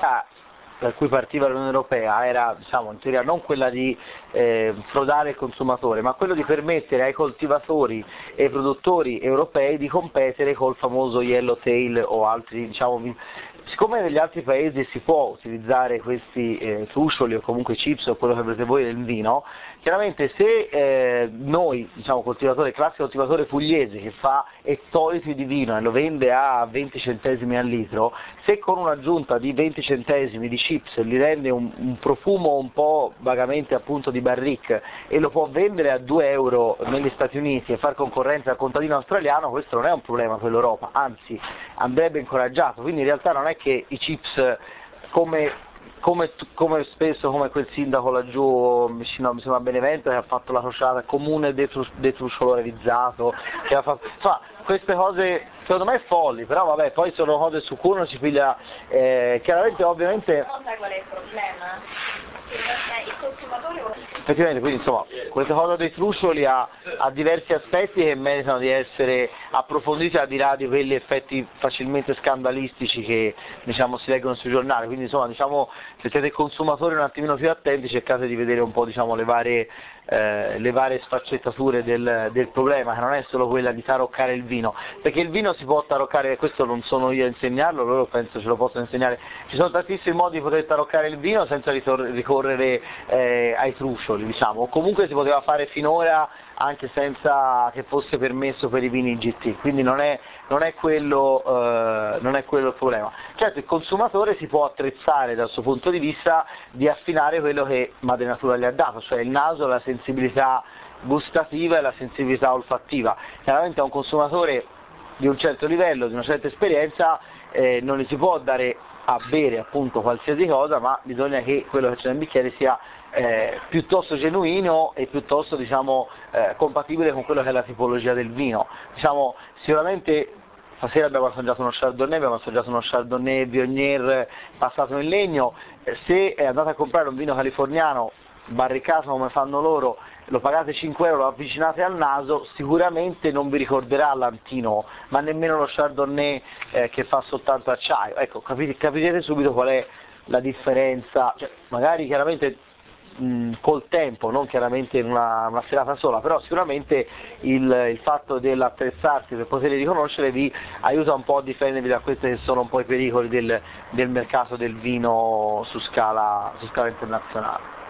Ah, per cui partiva l'Unione Europea era diciamo, in teoria non quella di eh, frodare il consumatore, ma quello di permettere ai coltivatori e ai produttori europei di competere col famoso yellowtail o altri diciamo, Siccome negli altri paesi si può utilizzare questi eh, trucioli o comunque chips o quello che avrete voi nel vino, chiaramente se eh, noi, diciamo coltivatore, classico coltivatore pugliese che fa ettolitri di vino e lo vende a 20 centesimi al litro, se con un'aggiunta di 20 centesimi di chips gli rende un, un profumo un po' vagamente appunto di barrique e lo può vendere a 2 euro negli Stati Uniti e far concorrenza al contadino australiano, questo non è un problema per l'Europa, anzi andrebbe incoraggiato, quindi in realtà non è che i chips come, come, come spesso come quel sindaco laggiù vicino a Benevento che ha fatto la crociata comune detruscolorizzato, che ha fatto, insomma, queste cose secondo me folli, però vabbè, poi sono cose su cui uno si piglia, eh, chiaramente ovviamente... qual è il problema? Effettivamente, quindi insomma, questa cosa dei trucioli ha, ha, diversi aspetti che meritano di essere approfonditi al di là di quegli effetti facilmente scandalistici che diciamo, si leggono sui giornali, quindi insomma diciamo, se siete consumatori un attimino più attenti cercate di vedere un po' diciamo, le, varie, eh, le, varie, sfaccettature del, del, problema, che non è solo quella di taroccare il vino, perché il vino si può taroccare, questo non sono io a insegnarlo, loro penso ce lo possono insegnare, ci sono tantissimi modi di poter taroccare il vino senza ricorrere eh, ai trucioli diciamo, comunque si poteva fare finora anche senza che fosse permesso per i vini GT, quindi non è, non è, quello, eh, non è quello, il problema. Certo il consumatore si può attrezzare dal suo punto di vista di affinare quello che Madre Natura gli ha dato, cioè il naso, la sensibilità gustativa e la sensibilità olfattiva. Chiaramente a un consumatore di un certo livello, di una certa esperienza, eh, non gli si può dare a bere appunto qualsiasi cosa, ma bisogna che quello che c'è nel bicchiere sia eh, piuttosto genuino e piuttosto diciamo, eh, compatibile con quello che è la tipologia del vino. Diciamo, sicuramente stasera abbiamo assaggiato uno Chardonnay, abbiamo assaggiato uno Chardonnay Viognier passato in legno, eh, se andate a comprare un vino californiano barricato come fanno loro, lo pagate 5 euro, lo avvicinate al naso, sicuramente non vi ricorderà l'Antino, ma nemmeno lo Chardonnay eh, che fa soltanto acciaio. Ecco, capite, capirete subito qual è la differenza, cioè, magari chiaramente mh, col tempo, non chiaramente in una, una, serata sola, però sicuramente il, il fatto dell'attrezzarsi per poterli riconoscere vi aiuta un po' a difendervi da questi che sono un po' i pericoli del, del mercato del vino su scala, su scala internazionale.